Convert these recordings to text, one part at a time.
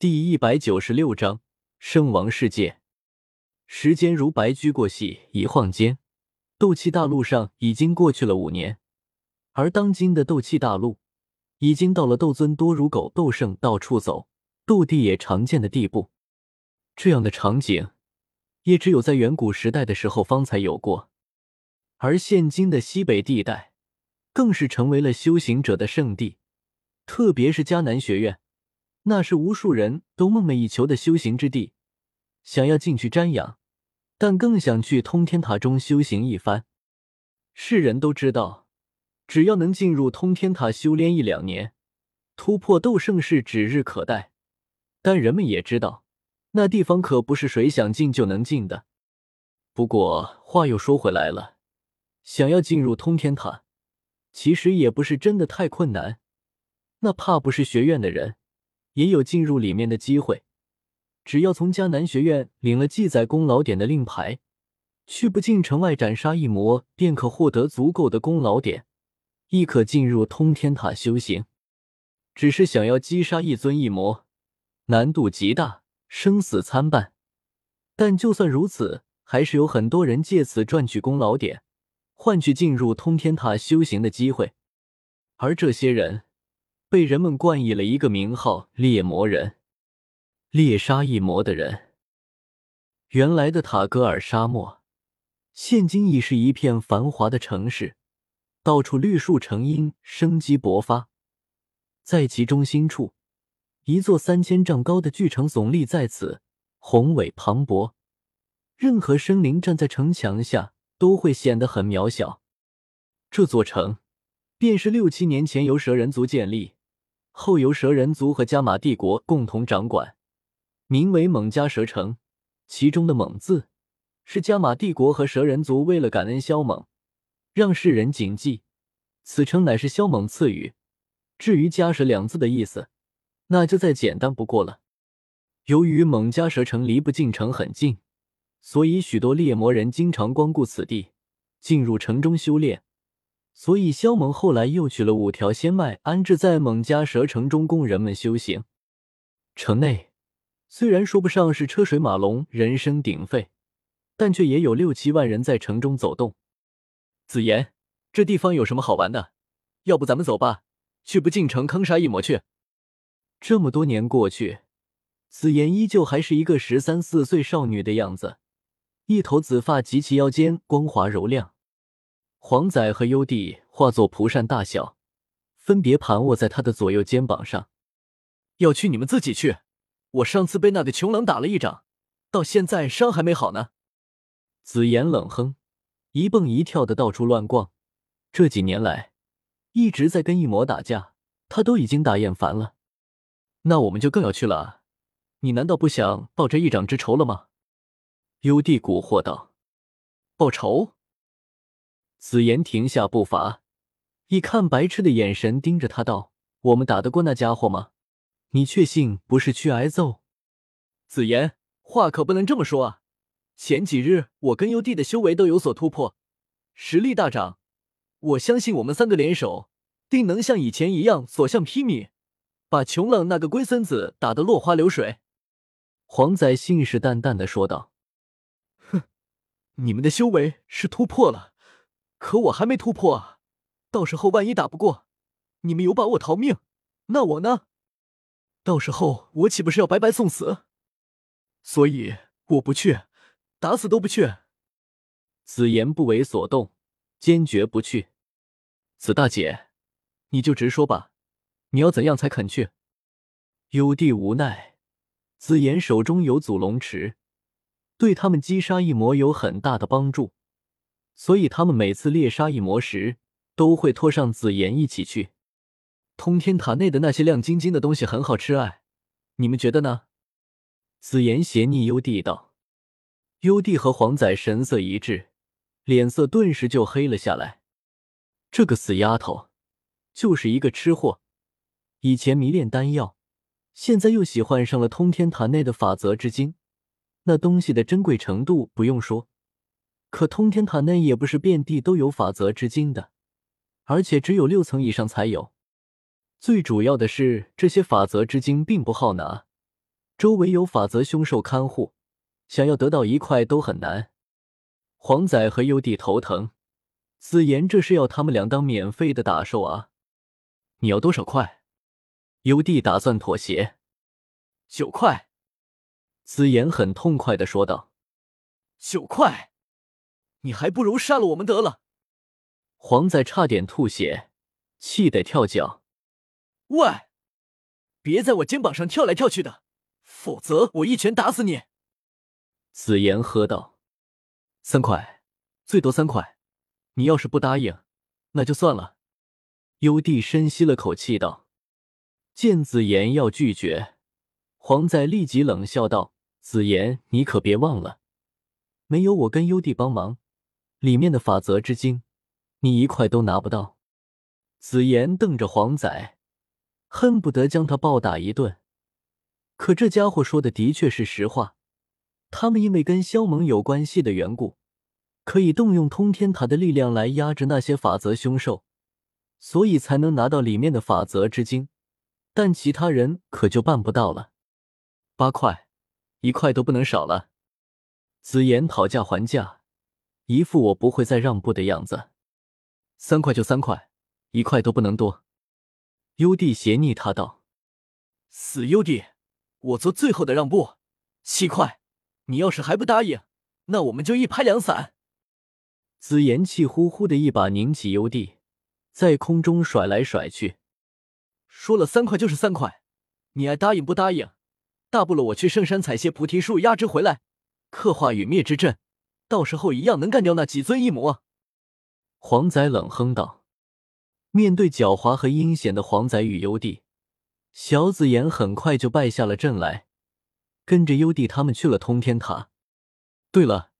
第一百九十六章圣王世界。时间如白驹过隙，一晃间，斗气大陆上已经过去了五年。而当今的斗气大陆，已经到了斗尊多如狗、斗圣到处走、斗帝也常见的地步。这样的场景，也只有在远古时代的时候方才有过。而现今的西北地带，更是成为了修行者的圣地，特别是迦南学院。那是无数人都梦寐以求的修行之地，想要进去瞻仰，但更想去通天塔中修行一番。世人都知道，只要能进入通天塔修炼一两年，突破斗圣是指日可待。但人们也知道，那地方可不是谁想进就能进的。不过话又说回来了，想要进入通天塔，其实也不是真的太困难。那怕不是学院的人。也有进入里面的机会，只要从迦南学院领了记载功劳点的令牌，去不进城外斩杀一魔，便可获得足够的功劳点，亦可进入通天塔修行。只是想要击杀一尊一魔，难度极大，生死参半。但就算如此，还是有很多人借此赚取功劳点，换取进入通天塔修行的机会。而这些人。被人们冠以了一个名号“猎魔人”，猎杀一魔的人。原来的塔格尔沙漠，现今已是一片繁华的城市，到处绿树成荫，生机勃发。在其中心处，一座三千丈高的巨城耸立在此，宏伟磅礴。任何生灵站在城墙下，都会显得很渺小。这座城，便是六七年前由蛇人族建立。后由蛇人族和加玛帝国共同掌管，名为蒙加蛇城。其中的“蒙”字，是加玛帝国和蛇人族为了感恩萧猛，让世人谨记，此城乃是萧猛赐予。至于“加蛇”两字的意思，那就再简单不过了。由于蒙加蛇城离不进城很近，所以许多猎魔人经常光顾此地，进入城中修炼。所以，萧猛后来又取了五条仙脉，安置在蒙家蛇城中，供人们修行。城内虽然说不上是车水马龙、人声鼎沸，但却也有六七万人在城中走动。子言，这地方有什么好玩的？要不咱们走吧，去不进城坑杀一魔去。这么多年过去，子言依旧还是一个十三四岁少女的样子，一头紫发及其腰间光滑柔亮。黄仔和幽帝化作蒲扇大小，分别盘卧在他的左右肩膀上。要去你们自己去，我上次被那个穷狼打了一掌，到现在伤还没好呢。紫妍冷哼，一蹦一跳的到处乱逛。这几年来，一直在跟异魔打架，他都已经打厌烦了。那我们就更要去了，你难道不想报这一掌之仇了吗？幽帝蛊惑道：“报仇？”紫妍停下步伐，以看白痴的眼神盯着他，道：“我们打得过那家伙吗？你确信不是去挨揍？”紫妍，话可不能这么说啊！前几日我跟幽帝的修为都有所突破，实力大涨。我相信我们三个联手，定能像以前一样所向披靡，把穷冷那个龟孙子打得落花流水。”黄仔信誓旦旦的说道：“ 哼，你们的修为是突破了。”可我还没突破啊！到时候万一打不过，你们有把握逃命，那我呢？到时候我岂不是要白白送死？所以我不去，打死都不去。紫妍不为所动，坚决不去。紫大姐，你就直说吧，你要怎样才肯去？幽帝无奈，紫妍手中有祖龙池，对他们击杀异魔有很大的帮助。所以他们每次猎杀异魔时，都会拖上紫妍一起去。通天塔内的那些亮晶晶的东西很好吃哎，你们觉得呢？紫妍斜睨幽帝道。幽帝和黄仔神色一致，脸色顿时就黑了下来。这个死丫头，就是一个吃货。以前迷恋丹药，现在又喜欢上了通天塔内的法则之精。那东西的珍贵程度不用说。可通天塔内也不是遍地都有法则之晶的，而且只有六层以上才有。最主要的是，这些法则之晶并不好拿，周围有法则凶兽看护，想要得到一块都很难。黄仔和优弟头疼，紫言这是要他们俩当免费的打手啊！你要多少块？优弟打算妥协。九块。紫言很痛快的说道：“九块，你还不如杀了我们得了。”黄仔差点吐血，气得跳脚。喂，别在我肩膀上跳来跳去的，否则我一拳打死你！子言喝道：“三块，最多三块。你要是不答应，那就算了。”幽帝深吸了口气道：“见子言要拒绝，黄仔立即冷笑道。”子言，你可别忘了，没有我跟幽帝帮忙，里面的法则之精，你一块都拿不到。紫言瞪着黄仔，恨不得将他暴打一顿。可这家伙说的的确是实话，他们因为跟萧猛有关系的缘故，可以动用通天塔的力量来压制那些法则凶兽，所以才能拿到里面的法则之精。但其他人可就办不到了。八块。一块都不能少了，紫妍讨价还价，一副我不会再让步的样子。三块就三块，一块都不能多。幽帝斜睨他道：“死幽帝，我做最后的让步，七块。你要是还不答应，那我们就一拍两散。”紫妍气呼呼的一把拧起幽帝，在空中甩来甩去，说了三块就是三块，你爱答应不答应？大不了我去圣山采些菩提树压枝回来，刻画陨灭之阵，到时候一样能干掉那几尊异魔。黄仔冷哼道：“面对狡猾和阴险的黄仔与幽帝，小紫妍很快就败下了阵来，跟着幽帝他们去了通天塔。对了，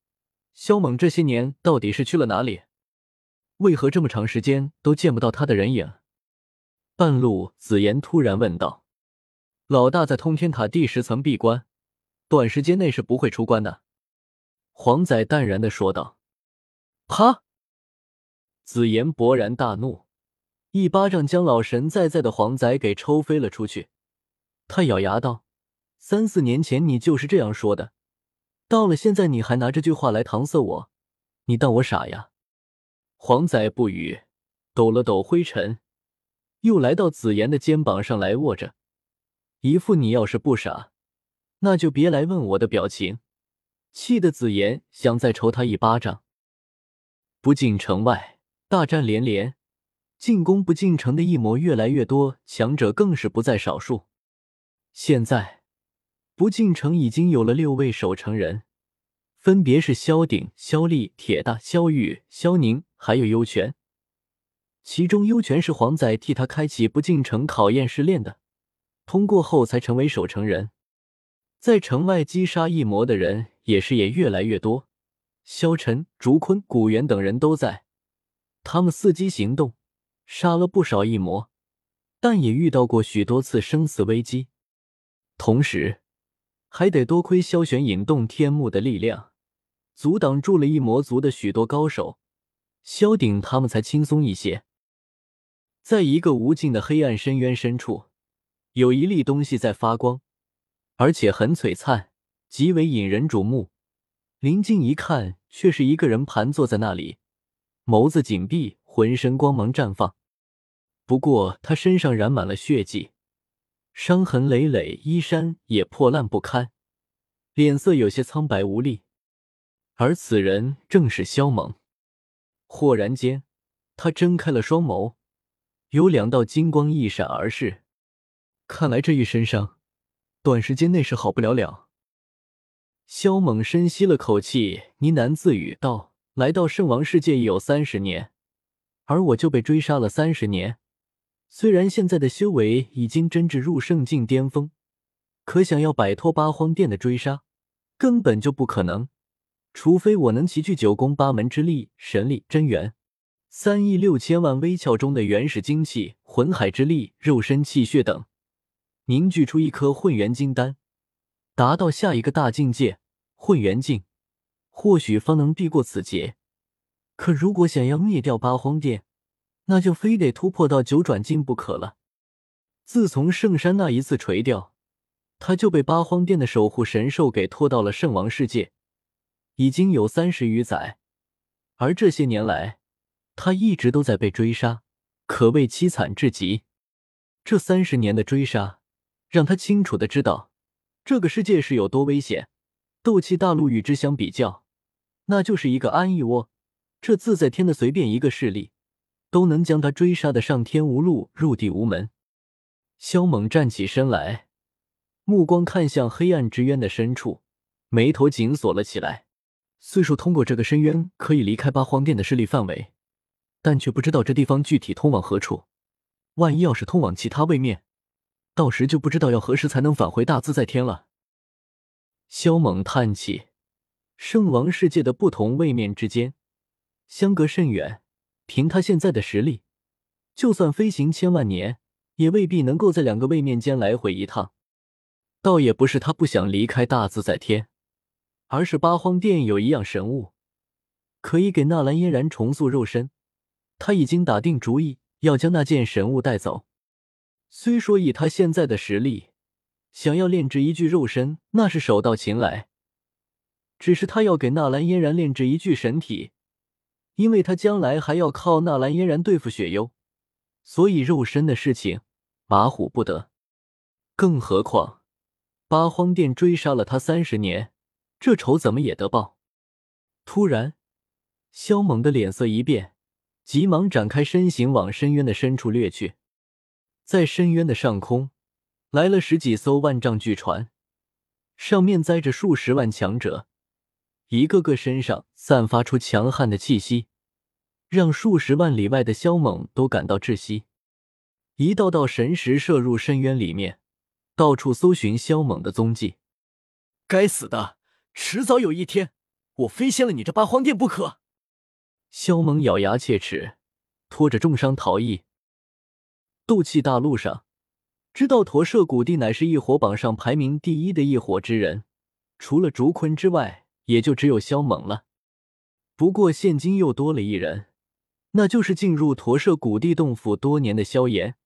萧猛这些年到底是去了哪里？为何这么长时间都见不到他的人影？”半路，紫妍突然问道。老大在通天塔第十层闭关，短时间内是不会出关的。”黄仔淡然的说道。“啪！”紫妍勃然大怒，一巴掌将老神在在的黄仔给抽飞了出去。他咬牙道：“三四年前你就是这样说的，到了现在你还拿这句话来搪塞我，你当我傻呀？”黄仔不语，抖了抖灰尘，又来到紫妍的肩膀上来卧着。一副你要是不傻，那就别来问我的表情，气得紫妍想再抽他一巴掌。不进城外，大战连连，进攻不进城的异魔越来越多，强者更是不在少数。现在，不进城已经有了六位守城人，分别是萧鼎、萧立、铁大、萧玉、萧宁，还有幽泉。其中幽泉是黄仔替他开启不进城考验试炼的。通过后才成为守城人，在城外击杀异魔的人也是也越来越多。萧晨、竹坤、古元等人都在，他们伺机行动，杀了不少异魔，但也遇到过许多次生死危机。同时，还得多亏萧玄引动天幕的力量，阻挡住了异魔族的许多高手，萧鼎他们才轻松一些。在一个无尽的黑暗深渊深处。有一粒东西在发光，而且很璀璨，极为引人瞩目。临近一看，却是一个人盘坐在那里，眸子紧闭，浑身光芒绽放。不过他身上染满了血迹，伤痕累累，衣衫也破烂不堪，脸色有些苍白无力。而此人正是萧猛。豁然间，他睁开了双眸，有两道金光一闪而逝。看来这一身伤，短时间内是好不了了。萧猛深吸了口气，呢喃自语道：“来到圣王世界已有三十年，而我就被追杀了三十年。虽然现在的修为已经真至入圣境巅峰，可想要摆脱八荒殿的追杀，根本就不可能。除非我能齐聚九宫八门之力、神力、真元、三亿六千万微窍中的原始精气、魂海之力、肉身气血等。”凝聚出一颗混元金丹，达到下一个大境界混元境，或许方能避过此劫。可如果想要灭掉八荒殿，那就非得突破到九转境不可了。自从圣山那一次垂钓，他就被八荒殿的守护神兽给拖到了圣王世界，已经有三十余载，而这些年来，他一直都在被追杀，可谓凄惨至极。这三十年的追杀，让他清楚的知道这个世界是有多危险。斗气大陆与之相比较，那就是一个安逸窝。这自在天的随便一个势力，都能将他追杀的上天无路，入地无门。萧猛站起身来。目光看向黑暗之渊的深处，眉头紧锁了起来。虽说通过这个深渊可以离开八荒殿的势力范围，但却不知道这地方具体通往何处。万一要是通往其他位面，到时就不知道要何时才能返回大自在天了。萧猛叹气，圣王世界的不同位面之间相隔甚远，凭他现在的实力，就算飞行千万年，也未必能够在两个位面间来回一趟。倒也不是他不想离开大自在天，而是八荒殿有一样神物，可以给纳兰嫣然重塑肉身。他已经打定主意要将那件神物带走。虽说以他现在的实力，想要炼制一具肉身那是手到擒来，只是他要给纳兰嫣然炼制一具神体，因为他将来还要靠纳兰嫣然对付雪幽，所以肉身的事情马虎不得。更何况。八荒殿追杀了他三十年，这仇怎么也得报。突然，萧猛的脸色一变，急忙展开身形往深渊的深处掠去。在深渊的上空，来了十几艘万丈巨船，上面载着数十万强者，一个个身上散发出强悍的气息，让数十万里外的萧猛都感到窒息。一道道神石射入深渊里面。到处搜寻萧猛的踪迹，该死的，迟早有一天我非掀了你这八荒殿不可！萧猛咬牙切齿，拖着重伤逃逸。斗气大陆上，知道驼舍古帝乃是异火榜上排名第一的异火之人，除了竹坤之外，也就只有萧猛了。不过现今又多了一人，那就是进入驼舍古帝洞府多年的萧炎。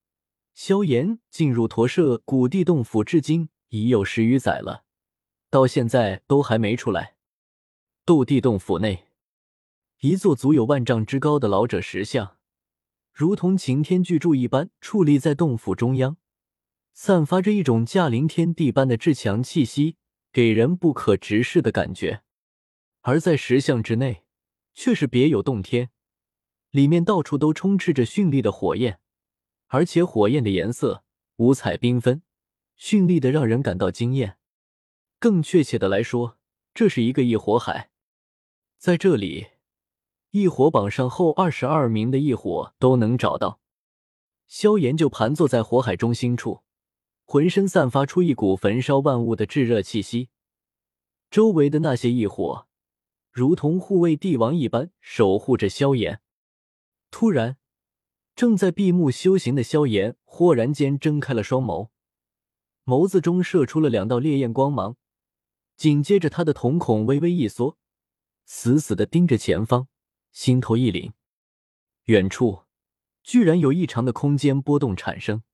萧炎进入驼舍古地洞府，至今已有十余载了，到现在都还没出来。斗帝洞府内，一座足有万丈之高的老者石像，如同擎天巨柱一般矗立在洞府中央，散发着一种驾临天地般的至强气息，给人不可直视的感觉。而在石像之内，却是别有洞天，里面到处都充斥着绚丽的火焰。而且火焰的颜色五彩缤纷，绚丽的让人感到惊艳。更确切的来说，这是一个异火海。在这里，异火榜上后二十二名的异火都能找到。萧炎就盘坐在火海中心处，浑身散发出一股焚烧万物的炙热气息。周围的那些异火，如同护卫帝王一般守护着萧炎。突然。正在闭目修行的萧炎，豁然间睁开了双眸，眸子中射出了两道烈焰光芒，紧接着他的瞳孔微微一缩，死死的盯着前方，心头一凛，远处居然有异常的空间波动产生。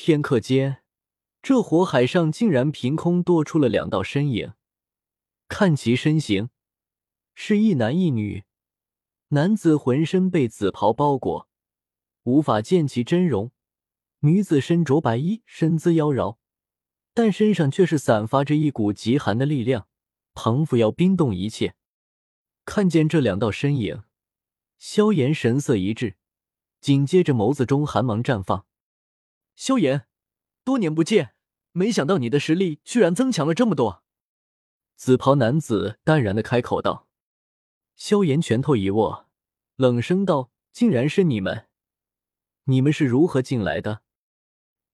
片刻间，这火海上竟然凭空多出了两道身影，看其身形，是一男一女，男子浑身被紫袍包裹。无法见其真容，女子身着白衣，身姿妖娆，但身上却是散发着一股极寒的力量，仿佛要冰冻一切。看见这两道身影，萧炎神色一滞，紧接着眸子中寒芒绽放。萧炎，多年不见，没想到你的实力居然增强了这么多。紫袍男子淡然的开口道。萧炎拳头一握，冷声道：“竟然是你们！”你们是如何进来的？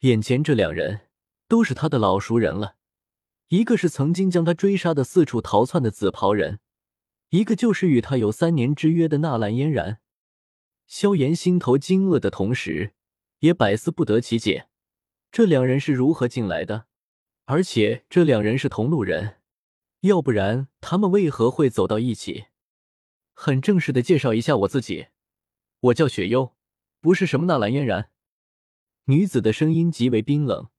眼前这两人都是他的老熟人了，一个是曾经将他追杀的四处逃窜的紫袍人，一个就是与他有三年之约的纳兰嫣然。萧炎心头惊愕的同时，也百思不得其解：这两人是如何进来的？而且这两人是同路人，要不然他们为何会走到一起？很正式的介绍一下我自己，我叫雪幽。不是什么纳兰嫣然，女子的声音极为冰冷，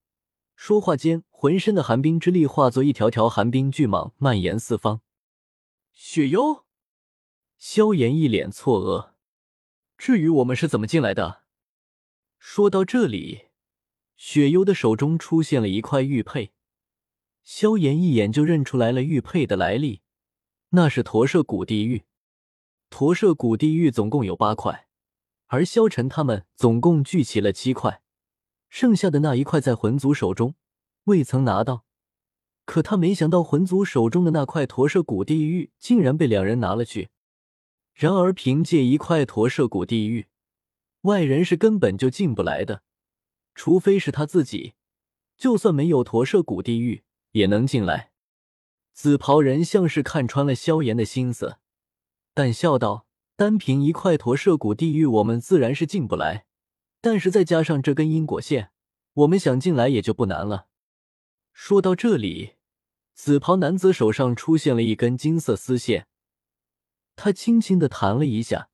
说话间浑身的寒冰之力化作一条条寒冰巨蟒，蔓延四方。雪幽，萧炎一脸错愕，至于我们是怎么进来的？说到这里，雪幽的手中出现了一块玉佩，萧炎一眼就认出来了玉佩的来历，那是驼舍古地狱。驼舍古地狱总共有八块，而萧晨他们总共聚齐了七块，剩下的那一块在魂族手中，未曾拿到。可他没想到，魂族手中的那块驼舍古地狱竟然被两人拿了去。然而，凭借一块驼舍古地狱，外人是根本就进不来的，除非是他自己。就算没有驼舍古地狱，也能进来。紫袍人像是看穿了萧炎的心思。但笑道：“单凭一块驼舍古地狱，我们自然是进不来。但是再加上这根因果线，我们想进来也就不难了。”说到这里，紫袍男子手上出现了一根金色丝线，他轻轻的弹了一下，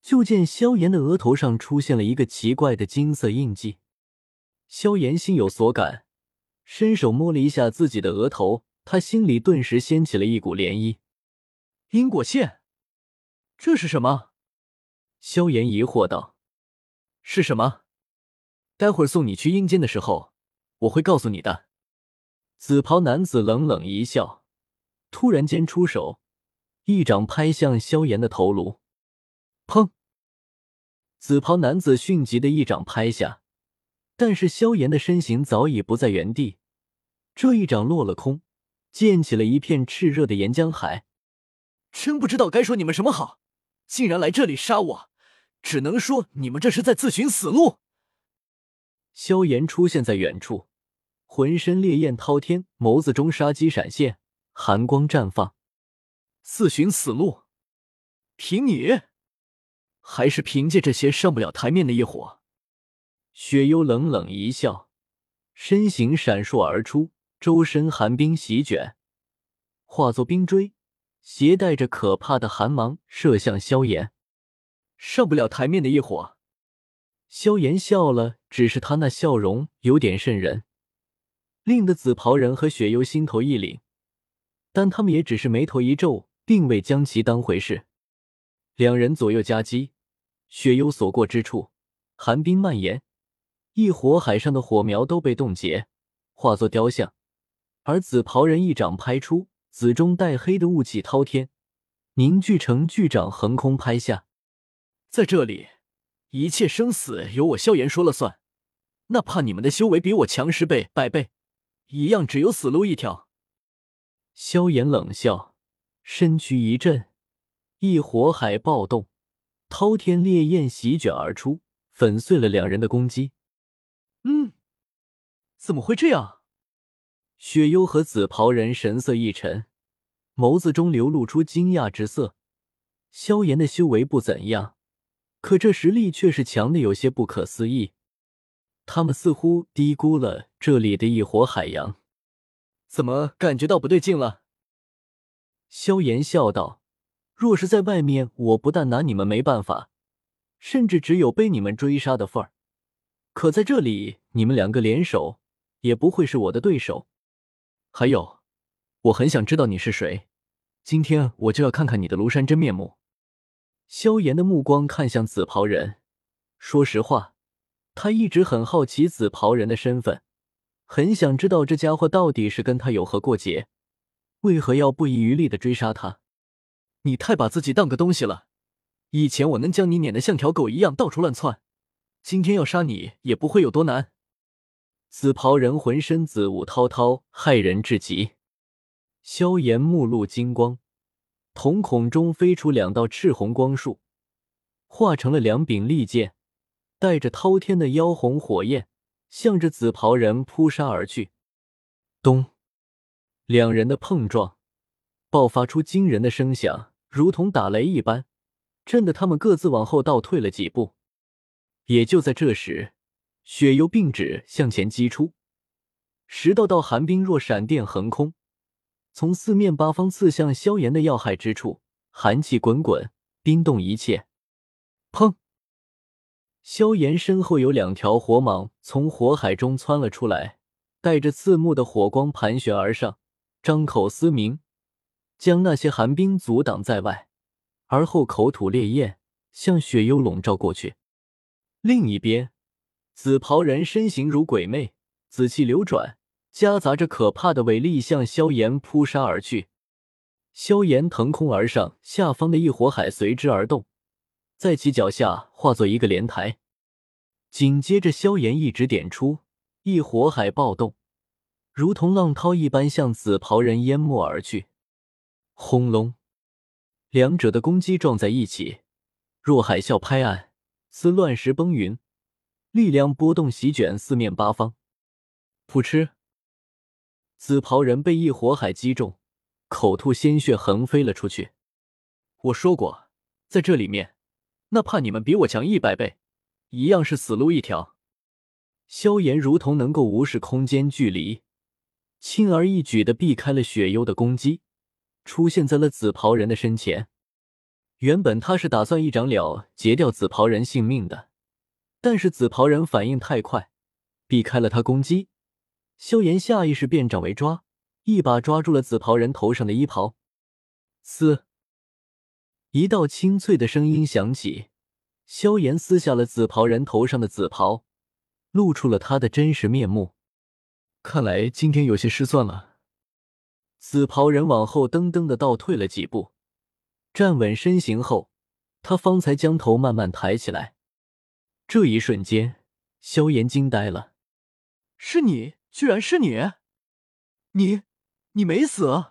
就见萧炎的额头上出现了一个奇怪的金色印记。萧炎心有所感，伸手摸了一下自己的额头，他心里顿时掀起了一股涟漪。因果线，这是什么？萧炎疑惑道：“是什么？待会儿送你去阴间的时候，我会告诉你的。”紫袍男子冷冷一笑，突然间出手，一掌拍向萧炎的头颅。砰！紫袍男子迅疾的一掌拍下，但是萧炎的身形早已不在原地，这一掌落了空，溅起了一片炽热的岩浆海。真不知道该说你们什么好，竟然来这里杀我！只能说你们这是在自寻死路。萧炎出现在远处，浑身烈焰滔天，眸子中杀机闪现，寒光绽放。自寻死路？凭你？还是凭借这些上不了台面的异火？雪幽冷冷一笑，身形闪烁而出，周身寒冰席卷，化作冰锥。携带着可怕的寒芒射向萧炎，上不了台面的异火。萧炎笑了，只是他那笑容有点渗人，令得紫袍人和雪幽心头一凛，但他们也只是眉头一皱，并未将其当回事。两人左右夹击，雪幽所过之处，寒冰蔓延，一火海上的火苗都被冻结，化作雕像，而紫袍人一掌拍出。紫中带黑的雾气滔天，凝聚成巨掌，横空拍下。在这里，一切生死由我萧炎说了算。哪怕你们的修为比我强十倍、百倍，一样只有死路一条。萧炎冷笑，身躯一震，一火海暴动，滔天烈焰席卷而出，粉碎了两人的攻击。嗯，怎么会这样？雪幽和紫袍人神色一沉，眸子中流露出惊讶之色。萧炎的修为不怎样，可这实力却是强的有些不可思议。他们似乎低估了这里的一火海洋。怎么感觉到不对劲了？萧炎笑道：“若是在外面，我不但拿你们没办法，甚至只有被你们追杀的份儿。可在这里，你们两个联手，也不会是我的对手。”还有，我很想知道你是谁。今天我就要看看你的庐山真面目。萧炎的目光看向紫袍人，说实话，他一直很好奇紫袍人的身份，很想知道这家伙到底是跟他有何过节，为何要不遗余力的追杀他。你太把自己当个东西了。以前我能将你撵得像条狗一样到处乱窜，今天要杀你也不会有多难。紫袍人浑身紫雾滔滔，骇人至极。萧炎目露金光，瞳孔中飞出两道赤红光束，化成了两柄利剑，带着滔天的妖红火焰，向着紫袍人扑杀而去。咚！两人的碰撞，爆发出惊人的声响，如同打雷一般，震得他们各自往后倒退了几步。也就在这时。雪幽并指向前击出，十道道寒冰若闪电横空，从四面八方刺向萧炎的要害之处，寒气滚滚，冰冻一切。砰！萧炎身后有两条火蟒从火海中窜了出来，带着刺目的火光盘旋而上，张口嘶鸣，将那些寒冰阻挡在外，而后口吐烈焰，向雪幽笼罩过去。另一边，紫袍人身形如鬼魅，紫气流转，夹杂着可怕的伟力，向萧炎扑杀而去。萧炎腾空而上，下方的一火海随之而动，在其脚下化作一个莲台。紧接着，萧炎一指点出，一火海暴动，如同浪涛一般向紫袍人淹没而去。轰隆，两者的攻击撞在一起，若海啸拍岸，似乱石崩云，力量波动席卷四面八方。噗嗤，紫袍人被异火海击中。口吐鲜血，横飞了出去。我说过，在这里面，哪怕你们比我强一百倍，一样是死路一条。萧炎如同能够无视空间距离，轻而易举的避开了雪幽的攻击，出现在了紫袍人的身前。原本他是打算一掌了结掉紫袍人性命的，但是紫袍人反应太快，避开了他攻击，萧炎下意识变掌为抓。一把抓住了紫袍人头上的衣袍，撕！一道清脆的声音响起，萧炎撕下了紫袍人头上的紫袍，露出了他的真实面目。看来今天有些失算了。紫袍人往后噔噔的倒退了几步，站稳身形后，他方才将头慢慢抬起来。这一瞬间，萧炎惊呆了：“是你，居然是你！你！”你没死？